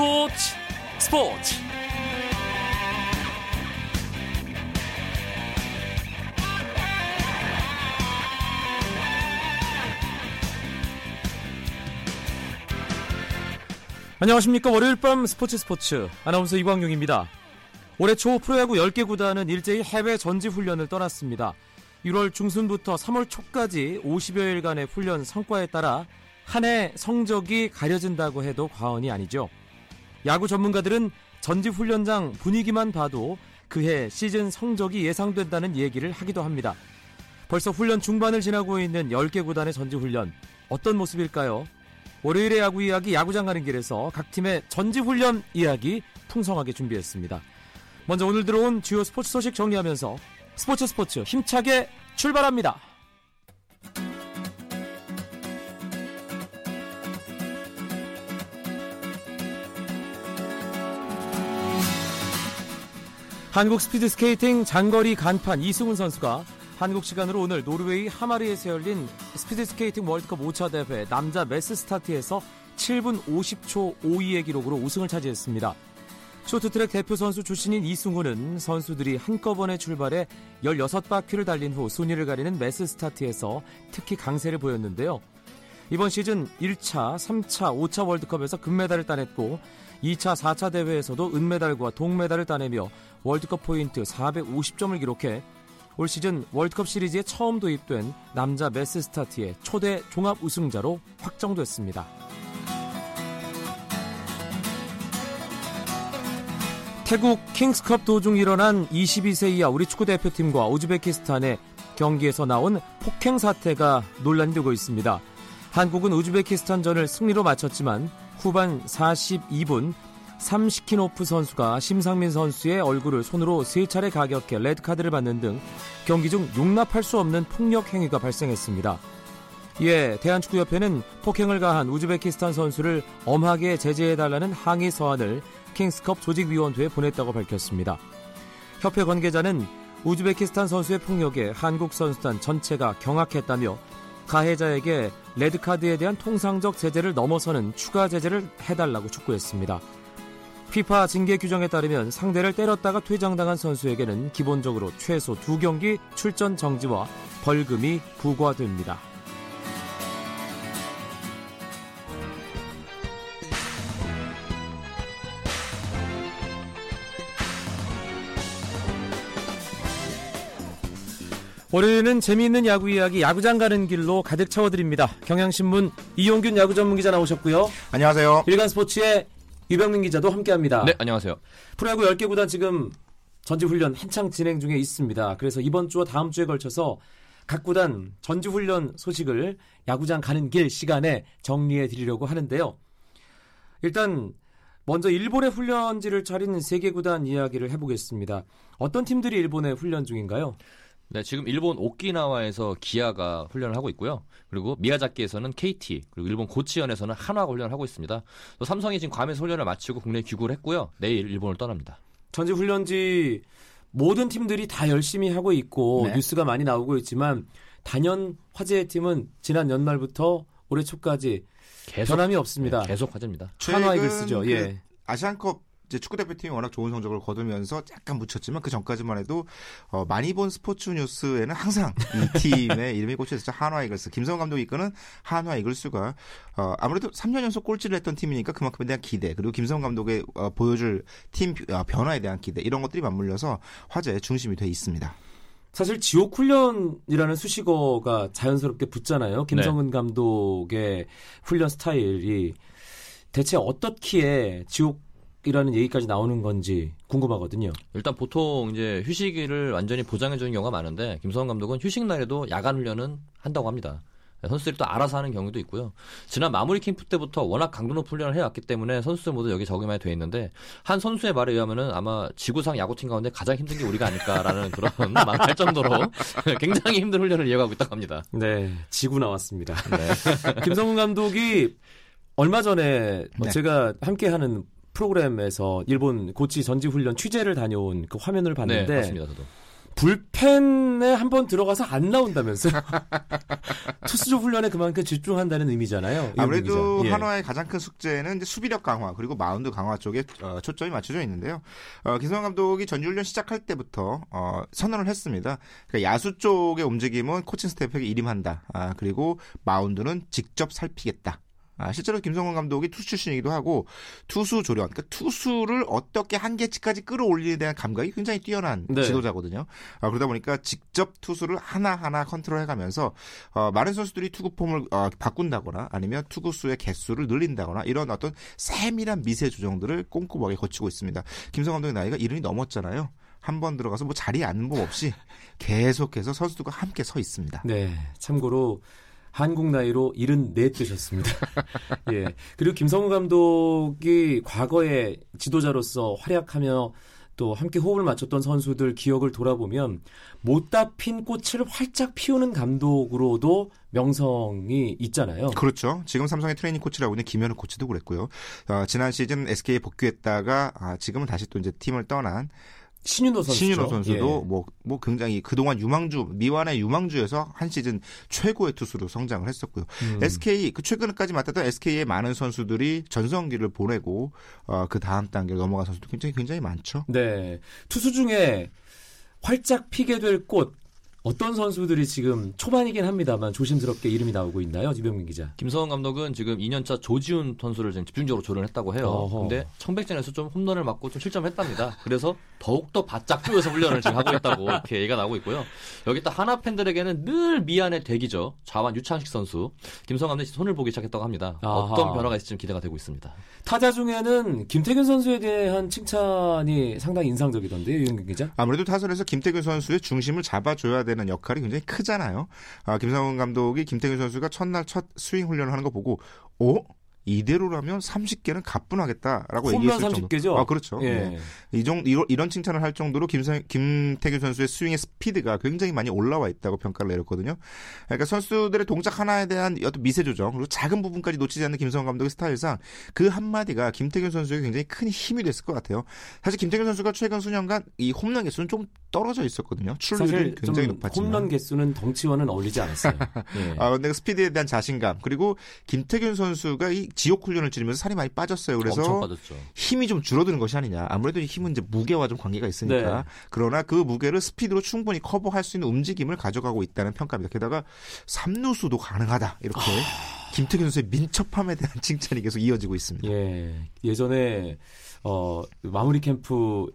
스포츠 스포츠 안녕하십니까 월요일 밤 스포츠 스포츠 아나운서 이광용입니다. 올해 초 프로야구 10개 구단은 일제히 해외 전지 훈련을 떠났습니다. 1월 중순부터 3월 초까지 50여일간의 훈련 성과에 따라 한 해 성적이 가려진다고 해도 과언이 아니죠. 야구 전문가들은 전지 훈련장 분위기만 봐도 그해 시즌 성적이 예상된다는 얘기를 하기도 합니다. 벌써 훈련 중반을 지나고 있는 10개 구단의 전지 훈련 어떤 모습일까요? 월요일의 야구 이야기 야구장 가는 길에서 각 팀의 전지 훈련 이야기 풍성하게 준비했습니다. 먼저 오늘 들어온 주요 스포츠 소식 정리하면서 스포츠 스포츠 힘차게 출발합니다. 한국 스피드 스케이팅 장거리 간판 이승훈 선수가 한국 시간으로 오늘 노르웨이 하마르에서 열린 스피드 스케이팅 월드컵 5차 대회 남자 매스 스타트에서 7분 50초 52의 기록으로 우승을 차지했습니다. 쇼트트랙 대표 선수 출신인 이승훈은 선수들이 한꺼번에 출발해 16바퀴를 달린 후 순위를 가리는 매스 스타트에서 특히 강세를 보였는데요. 이번 시즌 1차, 3차, 5차 월드컵에서 금메달을 따냈고 2차, 4차 대회에서도 은메달과 동메달을 따내며 월드컵 포인트 450점을 기록해 올 시즌 월드컵 시리즈에 처음 도입된 남자 매스 스타트의 초대 종합 우승자로 확정됐습니다. 태국 킹스컵 도중 일어난 22세 이하 우리 축구 대표팀과 우즈베키스탄의 경기에서 나온 폭행 사태가 논란이 되고 있습니다. 한국은 우즈베키스탄전을 승리로 마쳤지만 후반 42분 삼시키노프 선수가 심상민 선수의 얼굴을 손으로 세 차례 가격해 레드카드를 받는 등 경기 중 용납할 수 없는 폭력 행위가 발생했습니다. 이에 대한축구협회는 폭행을 가한 우즈베키스탄 선수를 엄하게 제재해달라는 항의 서한을 킹스컵 조직위원회에 보냈다고 밝혔습니다. 협회 관계자는 우즈베키스탄 선수의 폭력에 한국 선수단 전체가 경악했다며 가해자에게 레드카드에 대한 통상적 제재를 넘어서는 추가 제재를 해달라고 촉구했습니다. 피파 징계 규정에 따르면 상대를 때렸다가 퇴장당한 선수에게는 기본적으로 최소 두 경기 출전 정지와 벌금이 부과됩니다. 월요일은 재미있는 야구 이야기 야구장 가는 길로 가득 채워드립니다. 경향신문 이용균 야구 전문 기자 나오셨고요. 안녕하세요. 일간 스포츠의 유병민 기자도 함께합니다. 네, 안녕하세요. 프로야구 10개 구단 지금 전지훈련 한창 진행 중에 있습니다. 그래서 이번 주와 다음 주에 걸쳐서 각 구단 전지훈련 소식을 야구장 가는 길 시간에 정리해 드리려고 하는데요. 일단 먼저 일본의 훈련지를 차린 세계 구단 이야기를 해보겠습니다. 어떤 팀들이 일본에 훈련 중인가요? 네, 지금 일본 오키나와에서 기아가 훈련을 하고 있고요. 그리고 미야자키에서는 KT, 그리고 일본 고치현에서는 한화가 훈련을 하고 있습니다. 또 삼성이 지금 괌에서 훈련을 마치고 국내에 귀국을 했고요. 내일 일본을 떠납니다. 전지 훈련지 모든 팀들이 다 열심히 하고 있고 네. 뉴스가 많이 나오고 있지만 단연 화제의 팀은 지난 연말부터 올해 초까지 계속 변함이 없습니다. 네, 계속 화제입니다. 한화 이글스죠. 그 예. 아시안컵 이제 축구 대표팀이 워낙 좋은 성적을 거두면서 약간 묻혔지만 그 전까지만 해도 어, 많이 본 스포츠 뉴스에는 항상 이 팀의 이름이 꽂혀있었죠. 한화 이글스. 김성훈 감독이 이끄는 한화 이글스가 어, 아무래도 3년 연속 꼴찌를 했던 팀이니까 그만큼에 대한 기대 그리고 김성훈 감독의 어, 보여줄 팀 어, 변화에 대한 기대 이런 것들이 맞물려서 화제의 중심이 돼 있습니다. 사실 지옥 훈련이라는 수식어가 자연스럽게 붙잖아요. 김성근 감독의 훈련 스타일이 대체 어떻기에 지옥 이라는 얘기까지 나오는 건지 궁금하거든요. 일단 보통 이제 휴식을 완전히 보장해 주는 경우가 많은데 김성원 감독은 휴식 날에도 야간 훈련은 한다고 합니다. 선수들이 또 알아서 하는 경우도 있고요. 지난 마무리 캠프 때부터 워낙 강도 높은 훈련을 해왔기 때문에 선수들 모두 여기 적응이 많이 돼 있는데 한 선수의 말에 의하면은 아마 지구상 야구팀 가운데 가장 힘든 게 우리가 아닐까라는 그런 말할 정도로 굉장히 힘든 훈련을 이어가고 있다고 합니다. 네, 지구 나왔습니다. 네. 김성근 감독이 얼마 전에 뭐 네. 제가 함께하는 프로그램에서 일본 고치 전지 훈련 취재를 다녀온 그 화면을 네, 봤는데 맞습니다. 저도. 불펜에 한 번 들어가서 안 나온다면서요? 투수조 훈련에 그만큼 집중한다는 의미잖아요. 아무래도 예. 한화의 가장 큰 숙제는 이제 수비력 강화 그리고 마운드 강화 쪽에 어, 초점이 맞춰져 있는데요. 어, 김성환 감독이 전주훈련 시작할 때부터 어, 선언을 했습니다. 그러니까 야수 쪽의 움직임은 코칭 스태프에게 일임한다. 아, 그리고 마운드는 직접 살피겠다. 아, 실제로 김성훈 감독이 투수 출신이기도 하고 투수 조련, 그러니까 투수를 어떻게 한계치까지 끌어올리에 대한 감각이 굉장히 뛰어난 네. 지도자거든요. 아, 그러다 보니까 직접 투수를 하나하나 컨트롤해가면서 어, 많은 선수들이 투구 폼을 어, 바꾼다거나 아니면 투구수의 개수를 늘린다거나 이런 어떤 세밀한 미세 조정들을 꼼꼼하게 거치고 있습니다. 김성훈 감독의 나이가 이른이 넘었잖아요. 한번 들어가서 뭐 자리에 앉는 법 없이 계속해서 선수들과 함께 서 있습니다. 네, 참고로 한국 나이로 74 뜨셨습니다. 예. 그리고 김성우 감독이 과거에 지도자로서 활약하며 또 함께 호흡을 맞췄던 선수들 기억을 돌아보면 못다 핀 꽃을 활짝 피우는 감독으로도 명성이 있잖아요. 그렇죠. 지금 삼성의 트레이닝 코치라고 있는 김현우 코치도 그랬고요. 어, 지난 시즌 SK에 복귀했다가 아, 지금은 다시 또 이제 팀을 떠난 신윤호 선수. 신윤호 선수도 뭐, 뭐 굉장히 그동안 유망주, 미완의 유망주에서 한 시즌 최고의 투수로 성장을 했었고요. 음. SK, 그 최근까지 맡았던 SK의 많은 선수들이 전성기를 보내고, 어, 그 다음 단계로 넘어간 선수도 굉장히, 굉장히 많죠. 네. 투수 중에 활짝 피게 될 꽃 어떤 선수들이 지금 초반이긴 합니다만 조심스럽게 이름이 나오고 있나요? 이병민 기자. 김성원 감독은 지금 2년차 조지훈 선수를 지금 집중적으로 조련했다고 해요. 어허. 근데 청백전에서 좀 홈런을 맞고 좀 실점했답니다. 그래서 더욱더 바짝 쪼여서 훈련을 지금 하고 있다고 이렇게 얘기가 나오고 있고요. 여기 또 하나 팬들에게는 늘 미안의 대기죠. 좌완 유창식 선수. 김성원 감독이 손을 보기 시작했다고 합니다. 아하. 어떤 변화가 있을지 기대가 되고 있습니다. 타자 중에는 김태균 선수에 대한 칭찬이 상당히 인상적이던데요, 유영균 기자. 아무래도 타선에서 김태균 선수의 중심을 잡아줘야 되는 역할이 굉장히 크잖아요. 아, 김상훈 감독이 김태균 선수가 첫날 첫 스윙 훈련을 하는 거 보고, 어? 이대로라면 30개는 가뿐하겠다라고 얘기했을 정도. 30개죠? 아, 그렇죠. 예. 네. 이 정, 이런, 이런 칭찬을 할 정도로 김상, 김태균 선수의 스윙의 스피드가 굉장히 많이 올라와 있다고 평가를 내렸거든요. 그러니까 선수들의 동작 하나에 대한 어떤 미세 조정, 그리고 작은 부분까지 놓치지 않는 김성환 감독의 스타일상 그 한마디가 김태균 선수에게 굉장히 큰 힘이 됐을 것 같아요. 사실 김태균 선수가 최근 수년간 이 홈런 개수는 좀 떨어져 있었거든요. 출루율이 굉장히 좀 높았지만. 홈런 개수는 덩치와는 어울리지 않았어요. 예. 아, 근데 그 스피드에 대한 자신감, 그리고 김태균 선수가 이 지옥 훈련을 치르면서 살이 많이 빠졌어요. 그래서. 힘이 좀 줄어드는 것이 아니냐. 아무래도 이 힘은 이제 무게와 좀 관계가 있으니까. 네. 그러나 그 무게를 스피드로 충분히 커버할 수 있는 움직임을 가져가고 있다는 평가입니다. 게다가 삼루수도 가능하다. 이렇게 김태균 선수의 민첩함에 대한 칭찬이 계속 이어지고 있습니다. 예. 예전에 어 마무리 캠프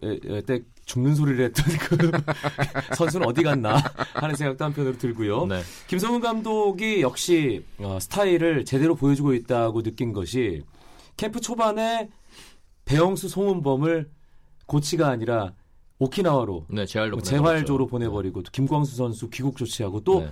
때 죽는 소리를 했던 그 선수는 어디 갔나 하는 생각도 한편으로 들고요. 네. 김성훈 감독이 역시 어, 스타일을 제대로 보여주고 있다고 느낀 것이 캠프 초반에 배영수 송은범을 고치가 아니라 오키나와로 네, 재활로 재활조로 보내버렸죠. 보내버리고 또 김광수 선수 귀국 조치하고 또 네.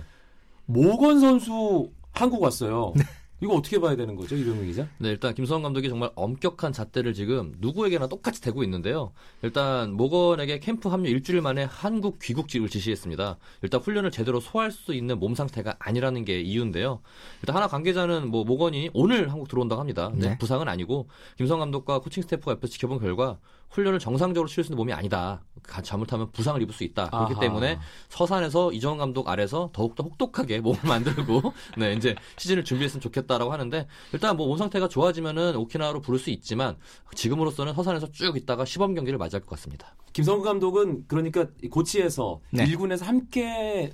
모건 선수 한국 왔어요. 이거 어떻게 봐야 되는 거죠, 이병민 기자? 네, 일단 김성원 감독이 정말 엄격한 잣대를 지금 누구에게나 똑같이 대고 있는데요. 일단 모건에게 캠프 합류 일주일 만에 한국 귀국직을 지시했습니다. 일단 훈련을 제대로 소화할 수 있는 몸 상태가 아니라는 게 이유인데요. 일단 하나 관계자는 뭐 모건이 오늘 한국 들어온다고 합니다. 네. 부상은 아니고 김성 감독과 코칭 스태프가 옆에서 지켜본 결과 훈련을 정상적으로 치를 수 있는 몸이 아니다. 가- 잘못하면 부상을 입을 수 있다. 그렇기 아하. 때문에 서산에서 이정원 감독 아래서 더욱더 혹독하게 몸을 만들고 네 이제 시즌을 준비했으면 좋겠다 라고 하는데 일단 뭐 몸 상태가 좋아지면은 오키나와로 부를 수 있지만 지금으로서는 서산에서 쭉 있다가 시범 경기를 맞이할 것 같습니다. 김성훈 감독은 그러니까 이 고치에서 네. 일 1군에서 함께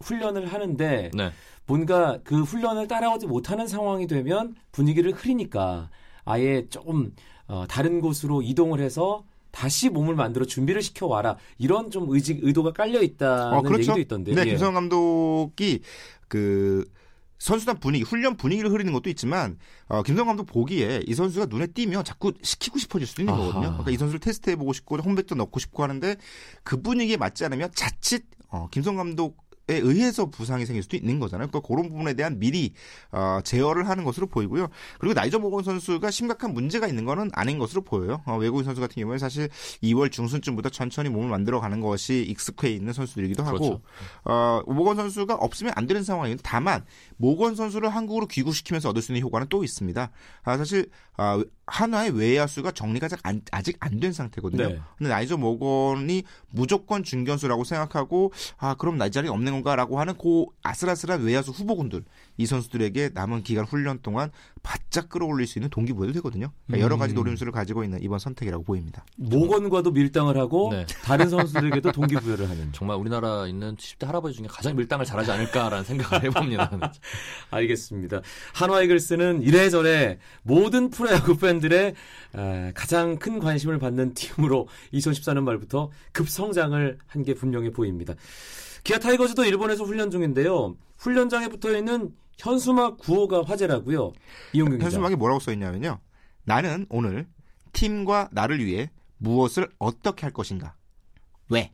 훈련을 하는데 네. 뭔가 그 훈련을 따라오지 못하는 상황이 되면 분위기를 흐리니까 아예 조금 어, 다른 곳으로 이동을 해서 다시 몸을 만들어 준비를 시켜 와라 이런 좀 의지 의도가 깔려 있다는 어, 그렇죠. 얘기도 있던데. 네, 예. 김성환 감독이 그 선수단 분위기, 훈련 분위기를 흐리는 것도 있지만 어, 김성환 감독 보기에 이 선수가 눈에 띄면 자꾸 시키고 싶어질 수도 있는 아하. 거거든요. 그러니까 이 선수를 테스트해보고 싶고 홈백도 넣고 싶고 하는데 그 분위기에 맞지 않으면 자칫 어, 김성환 감독 의해서 부상이 생길 수도 있는 거잖아요. 그러니까 그런 부분에 대한 미리 어, 제어를 하는 것으로 보이고요. 그리고 나이저 모건 선수가 심각한 문제가 있는 거는 아닌 것으로 보여요. 어, 외국인 선수 같은 경우에 사실 2월 중순쯤부터 천천히 몸을 만들어가는 것이 익숙해 있는 선수들이기도 하고 그렇죠. 어, 모건 선수가 없으면 안 되는 상황인데 다만 모건 선수를 한국으로 귀국시키면서 얻을 수 있는 효과는 또 있습니다. 아, 사실 아, 한화의 외야수가 정리가 아직 안 된 상태거든요. 네. 근데 나이저 모건이 무조건 중견수라고 생각하고 아 그럼 나 자리 없는 건가라고 하는 그 아슬아슬한 외야수 후보군들 이 선수들에게 남은 기간 훈련 동안 바짝 끌어올릴 수 있는 동기부여도 되거든요. 그러니까 여러 가지 음. 노림수를 가지고 있는 이번 선택이라고 보입니다. 모건과도 밀당을 하고 네. 다른 선수들에게도 동기부여를 하는. 정말 우리나라 있는 10대 할아버지 중에 가장 밀당을 잘하지 않을까라는 생각을 해봅니다. 알겠습니다. 한화 이글스는 이래저래 모든 프로야구 팬들의 가장 큰 관심을 받는 팀으로 2014년 말부터 급성장을 한 게 분명해 보입니다. 기아 타이거즈도 일본에서 훈련 중인데요. 훈련장에 붙어 있는 현수막 구호가 화제라고요. 이용경 현수막에 뭐라고 써 있냐면요. 나는 오늘 팀과 나를 위해 무엇을 어떻게 할 것인가. 왜?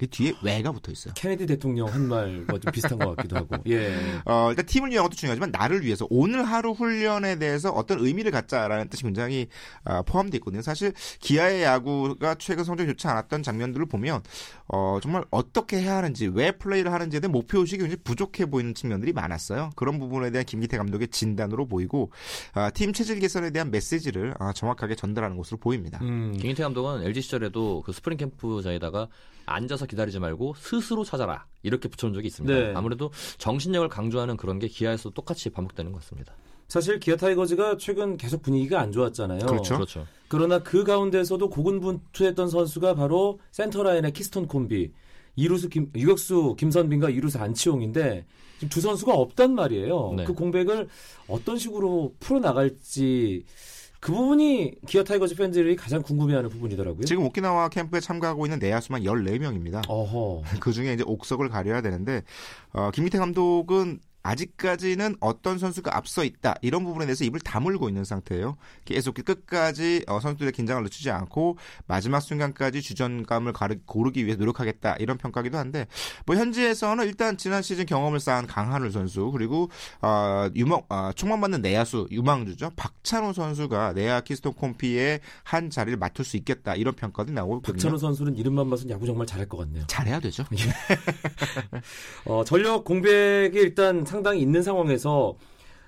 그 뒤에 왜가 붙어 있어요. 케네디 대통령 한 말과 좀 비슷한 것 같기도 하고. 예. 어, 일단 팀을 위한 것도 중요하지만 나를 위해서 오늘 하루 훈련에 대해서 어떤 의미를 갖자라는 뜻이 굉장히 어, 포함되어 있거든요. 사실 기아의 야구가 최근 성적이 좋지 않았던 장면들을 보면 어, 정말 어떻게 해야 하는지 왜 플레이를 하는지에 대한 목표 의식이 굉장히 부족해 보이는 측면들이 많았어요. 그런 부분에 대한 김기태 감독의 진단으로 보이고 어, 팀 체질 개선에 대한 메시지를 어, 정확하게 전달하는 것으로 보입니다. 음. 김기태 감독은 LG 시절에도 그 스프링 캠프장에다가 앉아서 기다리지 말고 스스로 찾아라 이렇게 붙여놓은 적이 있습니다. 네. 아무래도 정신력을 강조하는 그런 게 기아에서 똑같이 반복되는 것 같습니다. 사실 기아 타이거즈가 최근 계속 분위기가 안 좋았잖아요. 그렇죠. 그렇죠. 그러나 그 가운데서도 고군분투했던 선수가 바로 센터라인의 키스톤 콤비 이루수 김, 유격수 김선빈과 이루수 안치홍인데 지금 두 선수가 없단 말이에요. 네. 그 공백을 어떤 식으로 풀어 나갈지 그 부분이 기아 타이거즈 팬들이 가장 궁금해하는 부분이더라고요. 지금 오키나와 캠프에 참가하고 있는 내야수만 14명입니다. 어허. 그 중에 이제 옥석을 가려야 되는데 어, 김기태 감독은 아직까지는 어떤 선수가 앞서 있다 이런 부분에 대해서 입을 다물고 있는 상태예요. 계속 끝까지 어, 선수들의 긴장을 늦추지 않고 마지막 순간까지 주전감을 고르기 위해 노력하겠다 이런 평가기도 한데 뭐 현지에서는 일단 지난 시즌 경험을 쌓은 강한울 선수 그리고 어, 유망 어, 총만 받는 내야수 유망주죠 박찬호 선수가 내야 키스톤 콤비의 한 자리를 맡을 수 있겠다 이런 평가도 나오고. 박찬호 선수는 이름만 봐서 야구 정말 잘할 것 같네요. 잘해야 되죠. 어, 전력 공백이 일단 상당히 있는 상황에서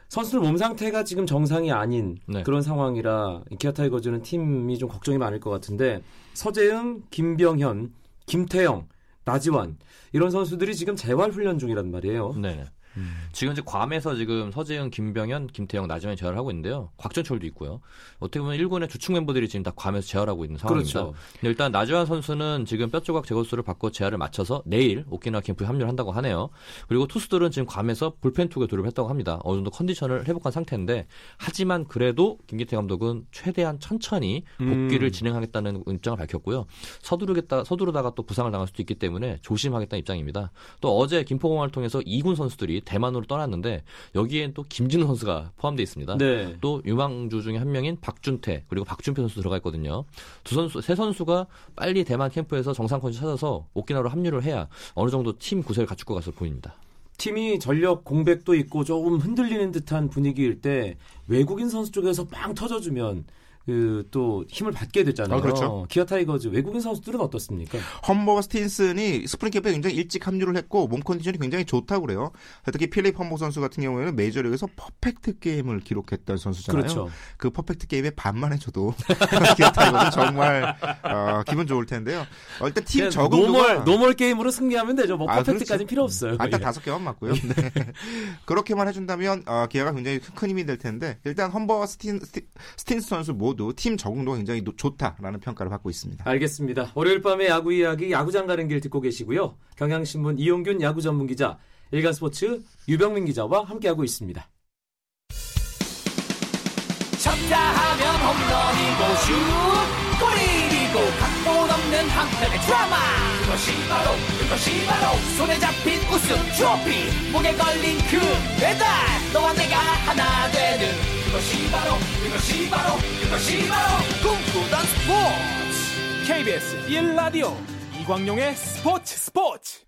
선수들 몸 상태가 지금 정상이 아닌 네. 그런 상황이라 기아 타이거즈는 팀이 좀 걱정이 많을 것 같은데 서재흥, 김병현, 김태영, 나지완 이런 선수들이 지금 재활 훈련 중이란 말이에요. 네. 음. 지금 이제 괌에서 지금 서재영, 김병현, 김태형, 나지만 재활을 하고 있는데요. 곽전철도 있고요. 어떻게 보면 1군의 주축 멤버들이 지금 다 괌에서 재활하고 있는 상황입니다. 그렇죠. 일단 나지환 선수는 지금 뼈 조각 제거수를 받고 재활을 마쳐서 내일 오키나와 캠프에 합류를 한다고 하네요. 그리고 투수들은 지금 괌에서 불펜 투구에 돌입 했다고 합니다. 어느 정도 컨디션을 회복한 상태인데 하지만 그래도 김기태 감독은 최대한 천천히 복귀를 음. 진행하겠다는 입장을 밝혔고요. 서두르겠다 서두르다가 또 부상을 당할 수도 있기 때문에 조심하겠다는 입장입니다. 또 어제 김포공항을 통해서 2군 선수들이 대만으로 떠났는데 여기엔 또 김진우 선수가 포함되어 있습니다. 네. 또 유망주 중에 한 명인 박준태 그리고 박준표 선수 들어가 있거든요. 두 선수 세 선수가 빨리 대만 캠프에서 정상 컨디션 찾아서 오키나와로 합류를 해야 어느 정도 팀 구색을 갖출 것 같아 보입니다. 팀이 전력 공백도 있고 조금 흔들리는 듯한 분위기일 때 외국인 선수 쪽에서 빵 터져주면 그 또 힘을 받게 됐잖아요. 아, 그렇죠. 기아 타이거즈 외국인 선수들은 어떻습니까? 험버와 스틴슨이 스프링 캠프에 굉장히 일찍 합류를 했고 몸 컨디션이 굉장히 좋다고 그래요. 특히 필립 험버 선수 같은 경우에는 메이저리그에서 퍼펙트 게임을 기록했던 선수잖아요. 그렇죠. 그 퍼펙트 게임에 반만 해줘도 기아 타이거즈 정말 어, 기분 좋을 텐데요. 어, 일단 팀 적응도가 normal, normal 게임으로 승리하면 되죠. 뭐 아, 퍼펙트까지는 그렇죠. 필요 없어요. 안타 다섯 개만 맞고요. 네. 그렇게만 해준다면 어, 기아가 굉장히 큰 힘이 될 텐데 일단 험버와 스틴, 스틴, 선수 모 모두 팀 적응도 굉장히 좋다라는 평가를 받고 있습니다. 알겠습니다. 월요일 밤에 야구 이야기 야구장 가는 길 듣고 계시고요. 경향신문 이용균 야구 전문 기자, 일간스포츠 유병민 기자와 함께하고 있습니다. 쳤다 하면 홈런이고 슛 골이고 각본 없는 한편의 드라마 그것이 바로 그것이 바로 손에 잡힌 우승 트로피 목에 걸린 그 배달 너와 내가 하나 되는 그것이 바로 그것이 바로 그것이 바로 꿈꾸던 스포츠 KBS 1라디오 이광용의 스포츠 스포츠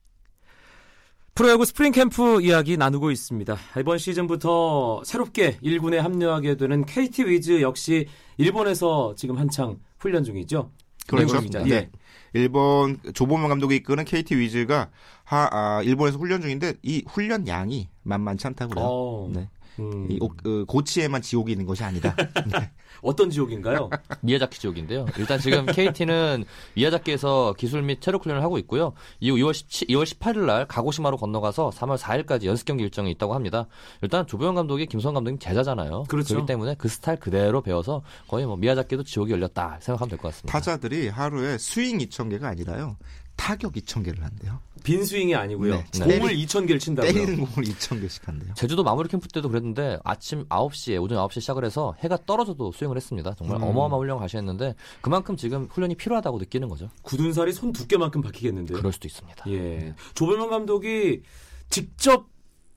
프로야구 스프링 캠프 이야기 나누고 있습니다. 이번 시즌부터 새롭게 1군에 합류하게 되는 KT 위즈 역시 일본에서 지금 한창 훈련 중이죠. 그렇죠. 네. 네. 일본 조범현 감독이 이끄는 KT 위즈가 하, 아, 일본에서 훈련 중인데 이 훈련 양이 만만치 않다고요. 어, 네. 음, 이 오- 그 고치에만 지옥이 있는 것이 아니다. 네. 어떤 지옥인가요? 미야자키 지역인데요. 일단 지금 KT는 미야자키에서 기술 및 체력 훈련을 하고 있고요. 이후 2월 17, 2월 18일 날 가고시마로 건너가서 3월 4일까지 연습 경기 일정이 있다고 합니다. 일단 조범현 감독이 김성근 감독님 제자잖아요. 그렇죠. 그렇기 때문에 그 스타일 그대로 배워서 거의 뭐 미야자키도 지옥이 열렸다 생각하면 될 것 같습니다. 타자들이 하루에 스윙 2,000개가 아니라요. 타격 2,000개를 한대요. 빈 스윙이 아니고요. 네. 공을 2,000개를 친다고요. 때리는 공을 2,000개씩 한대요. 제주도 마무리 캠프 때도 그랬는데 아침 9시에 오전 9시에 시작을 해서 해가 떨어져도 스윙을 했습니다. 정말 음. 어마어마한 훈련 가시했는데 그만큼 지금 훈련이 필요하다고 느끼는 거죠. 굳은 살이 손 두께만큼 박히겠는데요. 그럴 수도 있습니다. 예. 조별만 감독이 직접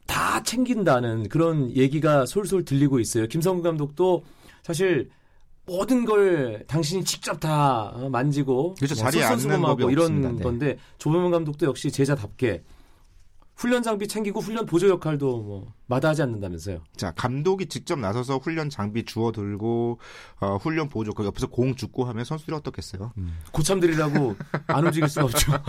다 챙긴다는 그런 얘기가 솔솔 들리고 있어요. 김성근 감독도 사실 모든 걸 당신이 직접 다 어, 만지고 그렇죠. 자리에 앉는 솔선수범하고 법이 이런 없습니다. 네. 건데 조별만 감독도 역시 제자답게 훈련 장비 챙기고 훈련 보조 역할도 뭐 마다하지 않는다면서요. 자, 감독이 직접 나서서 훈련 장비 주워 들고 어, 훈련 보조 그 옆에서 공 줍고 하면 선수들이 어떻겠어요? 고참들이라고 안 움직일 수가 없죠.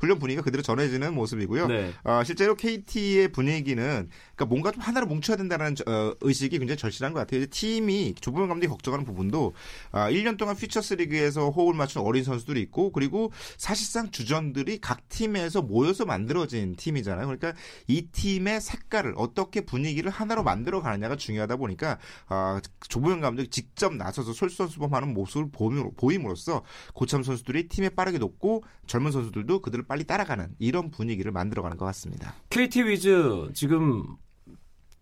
훈련 분위기가 그대로 전해지는 모습이고요. 네. 어, 실제로 KT의 분위기는 그러니까 뭔가 좀 하나로 뭉쳐야 된다는 저- 어, 의식이 굉장히 절실한 것 같아요. 팀이 조부영 감독이 걱정하는 부분도 아, 1년 동안 퓨처스 리그에서 호흡을 맞춘 어린 선수들이 있고 그리고 사실상 주전들이 각 팀에서 모여서 만들어진 팀이잖아요. 그러니까 이 팀의 색깔을 어떻게 분위기를 하나로 만들어 가느냐가 중요하다 보니까 아, 조부영 감독이 직접 나서서 솔선수범하는 모습을 보임으로- 보임으로써 고참 선수들이 팀에 빠르게 높고 젊은 선수들도 그들을 빨리 따라가는 이런 분위기를 만들어가는 것 같습니다. KT 위즈 지금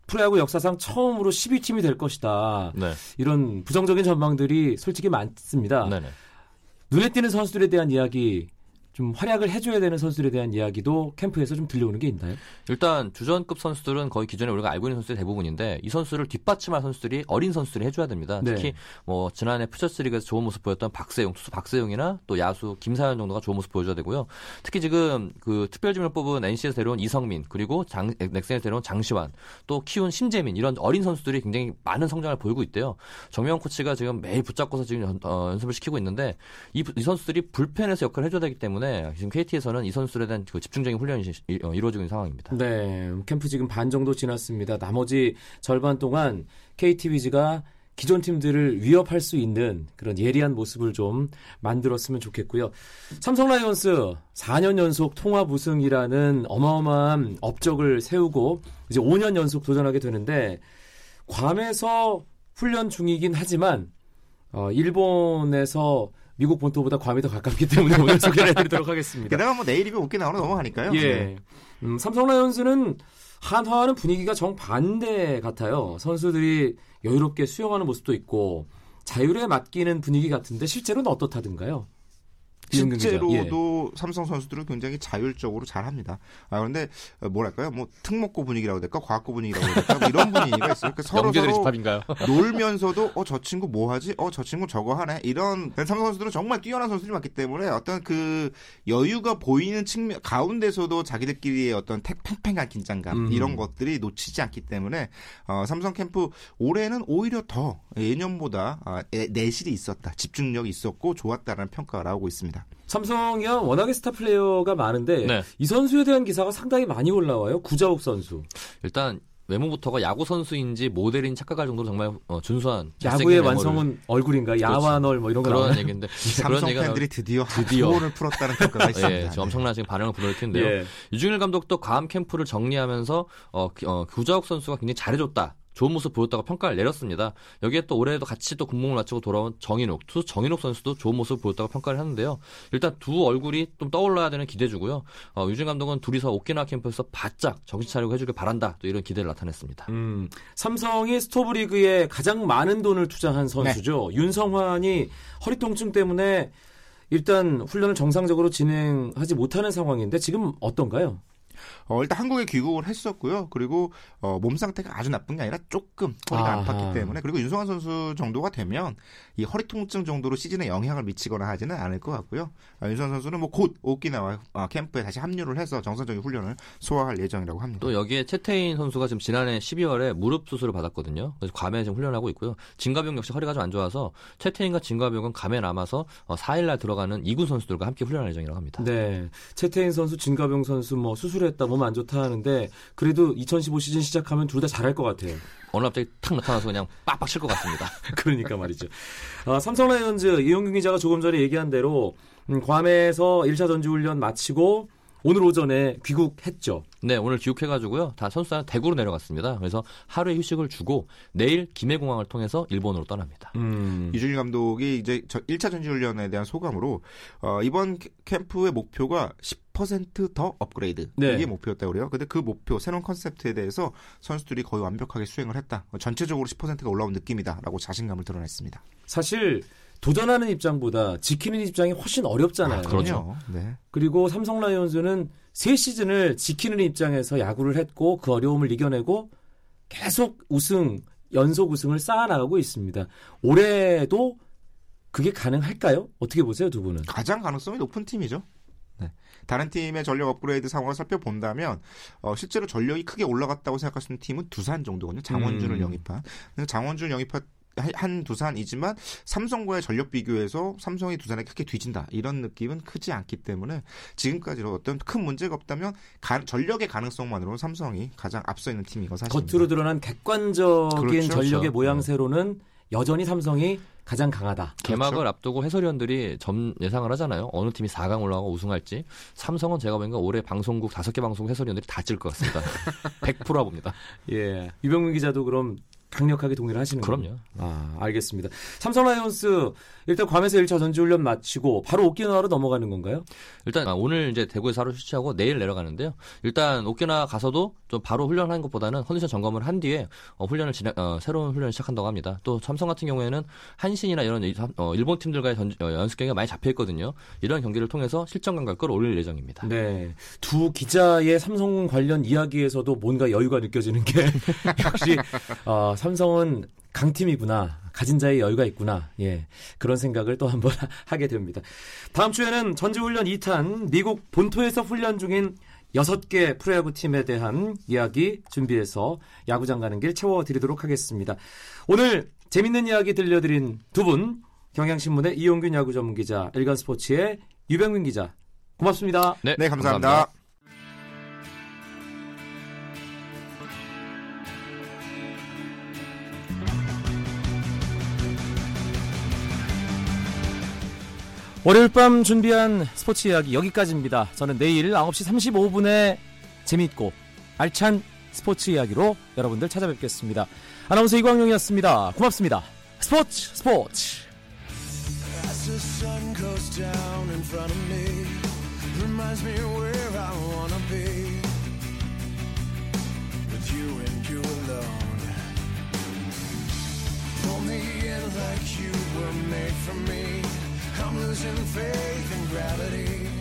프로야구 역사상 처음으로 12팀이 될 것이다. 네. 이런 부정적인 전망들이 솔직히 많습니다. 네네. 눈에 띄는 선수들에 대한 이야기, 좀 활약을 해줘야 되는 선수들에 대한 이야기도 캠프에서 좀 들려오는 게 있나요? 일단 주전급 선수들은 거의 기존에 우리가 알고 있는 선수들이 대부분인데 이 선수를 뒷받침할 선수들이 어린 선수들이 해줘야 됩니다. 네. 특히 뭐 지난해 푸처스리그에서 좋은 모습 보였던 박세용 투수 박세용이나 또 야수 김사현 정도가 좋은 모습 보여줘야 되고요. 특히 지금 그 특별지명을 뽑은 NC에서 데려온 이성민 그리고 장 넥센에서 데려온 장시환 또 키운 심재민 이런 어린 선수들이 굉장히 많은 성장을 보이고 있대요. 정명 코치가 지금 매일 붙잡고서 지금 연, 어, 연습을 시키고 있는데 이, 이 선수들이 불펜에서 역할을 해줘야 되기 때문에 지금 KT에서는 이 선수들에 대한 그 집중적인 훈련이 어, 이루어지고 있는 상황입니다. 네, 캠프 지금 반 정도 지났습니다. 나머지 절반 동안 KT 위즈가 기존 팀들을 위협할 수 있는 그런 예리한 모습을 좀 만들었으면 좋겠고요. 삼성 라이온스 4년 연속 통합 우승이라는 어마어마한 업적을 세우고 이제 5년 연속 도전하게 되는데 괌에서 훈련 중이긴 하지만 어, 일본에서 미국 본토보다 괌이 더 가깝기 때문에 오늘 소개를 해드리도록 하겠습니다. 게다가 뭐 내일이면 오키나와로 넘어가니까요. 네. 예. 음, 삼성 라이온즈는 한화와는 분위기가 정반대 같아요. 선수들이 여유롭게 수영하는 모습도 있고 자율에 맡기는 분위기 같은데 실제로는 어떻다든가요? 기자. 예. 실제로도 삼성 선수들은 굉장히 자율적으로 잘합니다. 아 그런데 어, 뭐랄까요, 뭐 특목고 분위기라고 해야 될까, 과학고 분위기라고 해야 될까, 뭐 이런 분위기가 있어요. 그러니까 서로 서로 집합인가요? 놀면서도 어 저 친구 뭐 하지? 어 저 친구 저거 하네. 이런 삼성 선수들은 정말 뛰어난 선수들이 많기 때문에 어떤 그 여유가 보이는 측면 가운데서도 자기들끼리의 어떤 택- 팽팽한 긴장감 음. 이런 것들이 놓치지 않기 때문에 어, 삼성 캠프 올해는 오히려 더 예년보다 아, 내- 내실이 있었다, 집중력이 있었고 좋았다라는 평가가 나오고 있습니다. 삼성이야 워낙에 스타 플레이어가 많은데 네. 이 선수에 대한 기사가 상당히 많이 올라와요. 구자욱 선수. 일단 외모부터가 야구 선수인지 모델인 착각할 정도로 정말 어, 준수한 야구의 완성은 얼굴인가? 야완얼 뭐 이런 거 그런 나오나요? 얘기인데 삼성 그런 팬들이 드디어, 드디어. 소원을 풀었다는 평가가 있습니다. 예, 지금 엄청난 지금 반응을 불러일으키는데요. 예. 유중일 감독도 괌 캠프를 정리하면서 어, 기- 어, 구자욱 선수가 굉장히 잘해줬다. 좋은 모습 보였다고 평가를 내렸습니다. 여기에 또 올해도 같이 또 군복을 마치고 돌아온 정인욱, 투수 정인욱 선수도 좋은 모습 보였다고 평가를 했는데요. 일단 두 얼굴이 좀 떠올라야 되는 기대주고요. 어, 유진 감독은 둘이서 오키나와 캠프에서 바짝 정신 차리고 해주길 바란다. 또 이런 기대를 나타냈습니다. 음, 삼성이 스토브리그에 가장 많은 돈을 투자한 선수죠. 윤성환이 허리 통증 때문에 일단 훈련을 정상적으로 진행하지 못하는 상황인데 지금 어떤가요? 어, 일단 한국에 귀국을 했었고요. 그리고 어, 몸 상태가 아주 나쁜 게 아니라 조금 허리가 아하. 아팠기 때문에 그리고 윤성환 선수 정도가 되면 이 허리 통증 정도로 시즌에 영향을 미치거나 하지는 않을 것 같고요. 아, 윤성환 선수는 뭐 곧 오키나와 아, 캠프에 다시 합류를 해서 정상적인 훈련을 소화할 예정이라고 합니다. 또 여기에 채태인 선수가 지금 지난해 12월에 무릎 수술을 받았거든요. 그래서 괌에 지금 훈련하고 있고요. 진가병 역시 허리가 좀 안 좋아서 채태인과 진가병은 괌에 남아서 어, 4일날 들어가는 이군 선수들과 함께 훈련할 예정이라고 합니다. 네. 채태인 선수, 진가병 선수 뭐 수술 했다, 몸 안 좋다 하는데 그래도 2015 시즌 시작하면 둘 다 잘할 것 같아요. 어느 날 갑자기 탁 나타나서 그냥 빡빡 칠 것 같습니다. 그러니까 말이죠. 아, 삼성 라이온즈 이용균 기자가 조금 전에 얘기한 대로 음, 괌에서 1차 전지훈련 마치고 오늘 오전에 귀국했죠. 네, 오늘 귀국해가지고요. 다 선수단 대구로 내려갔습니다. 그래서 하루의 휴식을 주고 내일 김해공항을 통해서 일본으로 떠납니다. 음. 이준일 감독이 이제 저 1차 전지훈련에 대한 소감으로 어, 이번 캠- 캠프의 목표가 10%더 업그레이드 네. 이게 목표였다고 그래요. 근데 그 목표 새로운 컨셉트에 대해서 선수들이 거의 완벽하게 수행을 했다. 어, 전체적으로 10%가 올라온 느낌이다라고 자신감을 드러냈습니다. 사실 도전하는 입장보다 지키는 입장이 훨씬 어렵잖아요. 그렇죠. 네. 그리고 삼성 라이온즈는 세 시즌을 지키는 입장에서 야구를 했고 그 어려움을 이겨내고 계속 우승 연속 우승을 쌓아나가고 있습니다. 올해도 그게 가능할까요? 어떻게 보세요, 두 분은? 가장 가능성이 높은 팀이죠. 네. 다른 팀의 전력 업그레이드 상황을 살펴본다면 어, 실제로 전력이 크게 올라갔다고 있는 팀은 두산 정도거든요. 장원준을 음. 영입한. 근데 장원준을 영입한 한- 한 두산이지만 삼성과의 전력 비교에서 삼성이 두산에 크게 뒤진다 이런 느낌은 크지 않기 때문에 지금까지로 어떤 큰 문제가 없다면 가- 전력의 가능성만으로는 삼성이 가장 앞서 있는 팀인 건 사실입니다. 겉으로 드러난 객관적인 그렇죠. 전력의 그렇죠. 모양새로는 여전히 삼성이 가장 강하다. 개막을 앞두고 해설위원들이 점 예상을 하잖아요. 어느 팀이 4강 올라가고 우승할지. 삼성은 제가 보니까 올해 방송국 5개 방송국 해설위원들이 다 찔 것 같습니다. 100%라 봅니다. 예. 유병민 기자도 그럼 강력하게 동의를 하시는 거예요? 그럼요. 아, 알겠습니다. 삼성 라이온스 일단 괌에서 1차 전지훈련 마치고 바로 오키나와로 넘어가는 건가요? 일단 아, 오늘 이제 대구에서 하루 휴식하고 내일 내려가는데요. 일단 오키나와 가서도 좀 바로 훈련하는 것보다는 컨디션 점검을 한 뒤에 어, 훈련을 진행, 어, 새로운 훈련을 시작한다고 합니다. 또 삼성 같은 경우에는 한신이나 이런 이- 어, 일본 팀들과의 전- 어, 연습 경기가 많이 잡혀 있거든요. 이런 경기를 통해서 실전 감각을 끌어올릴 예정입니다. 네. 두 기자의 삼성 관련 이야기에서도 뭔가 여유가 느껴지는 게 역시 어, 삼성은 강팀이구나. 가진 자의 여유가 있구나. 예. 그런 생각을 또 한번 하게 됩니다. 다음 주에는 전지훈련 2탄 미국 본토에서 훈련 중인 여섯 개 프로야구 팀에 대한 이야기 준비해서 야구장 가는 길 채워드리도록 하겠습니다. 오늘 재밌는 이야기 들려드린 두 분, 경향신문의 이용균 야구 전문 기자, 일간스포츠의 유병민 기자, 고맙습니다. 네, 감사합니다. 월요일 밤 준비한 스포츠 이야기 여기까지입니다. 저는 내일 9시 35분에 재밌고 알찬 스포츠 이야기로 여러분들 찾아뵙겠습니다. 아나운서 이광용이었습니다. 고맙습니다. 스포츠 스포츠 like you were made for me. Losing faith in gravity.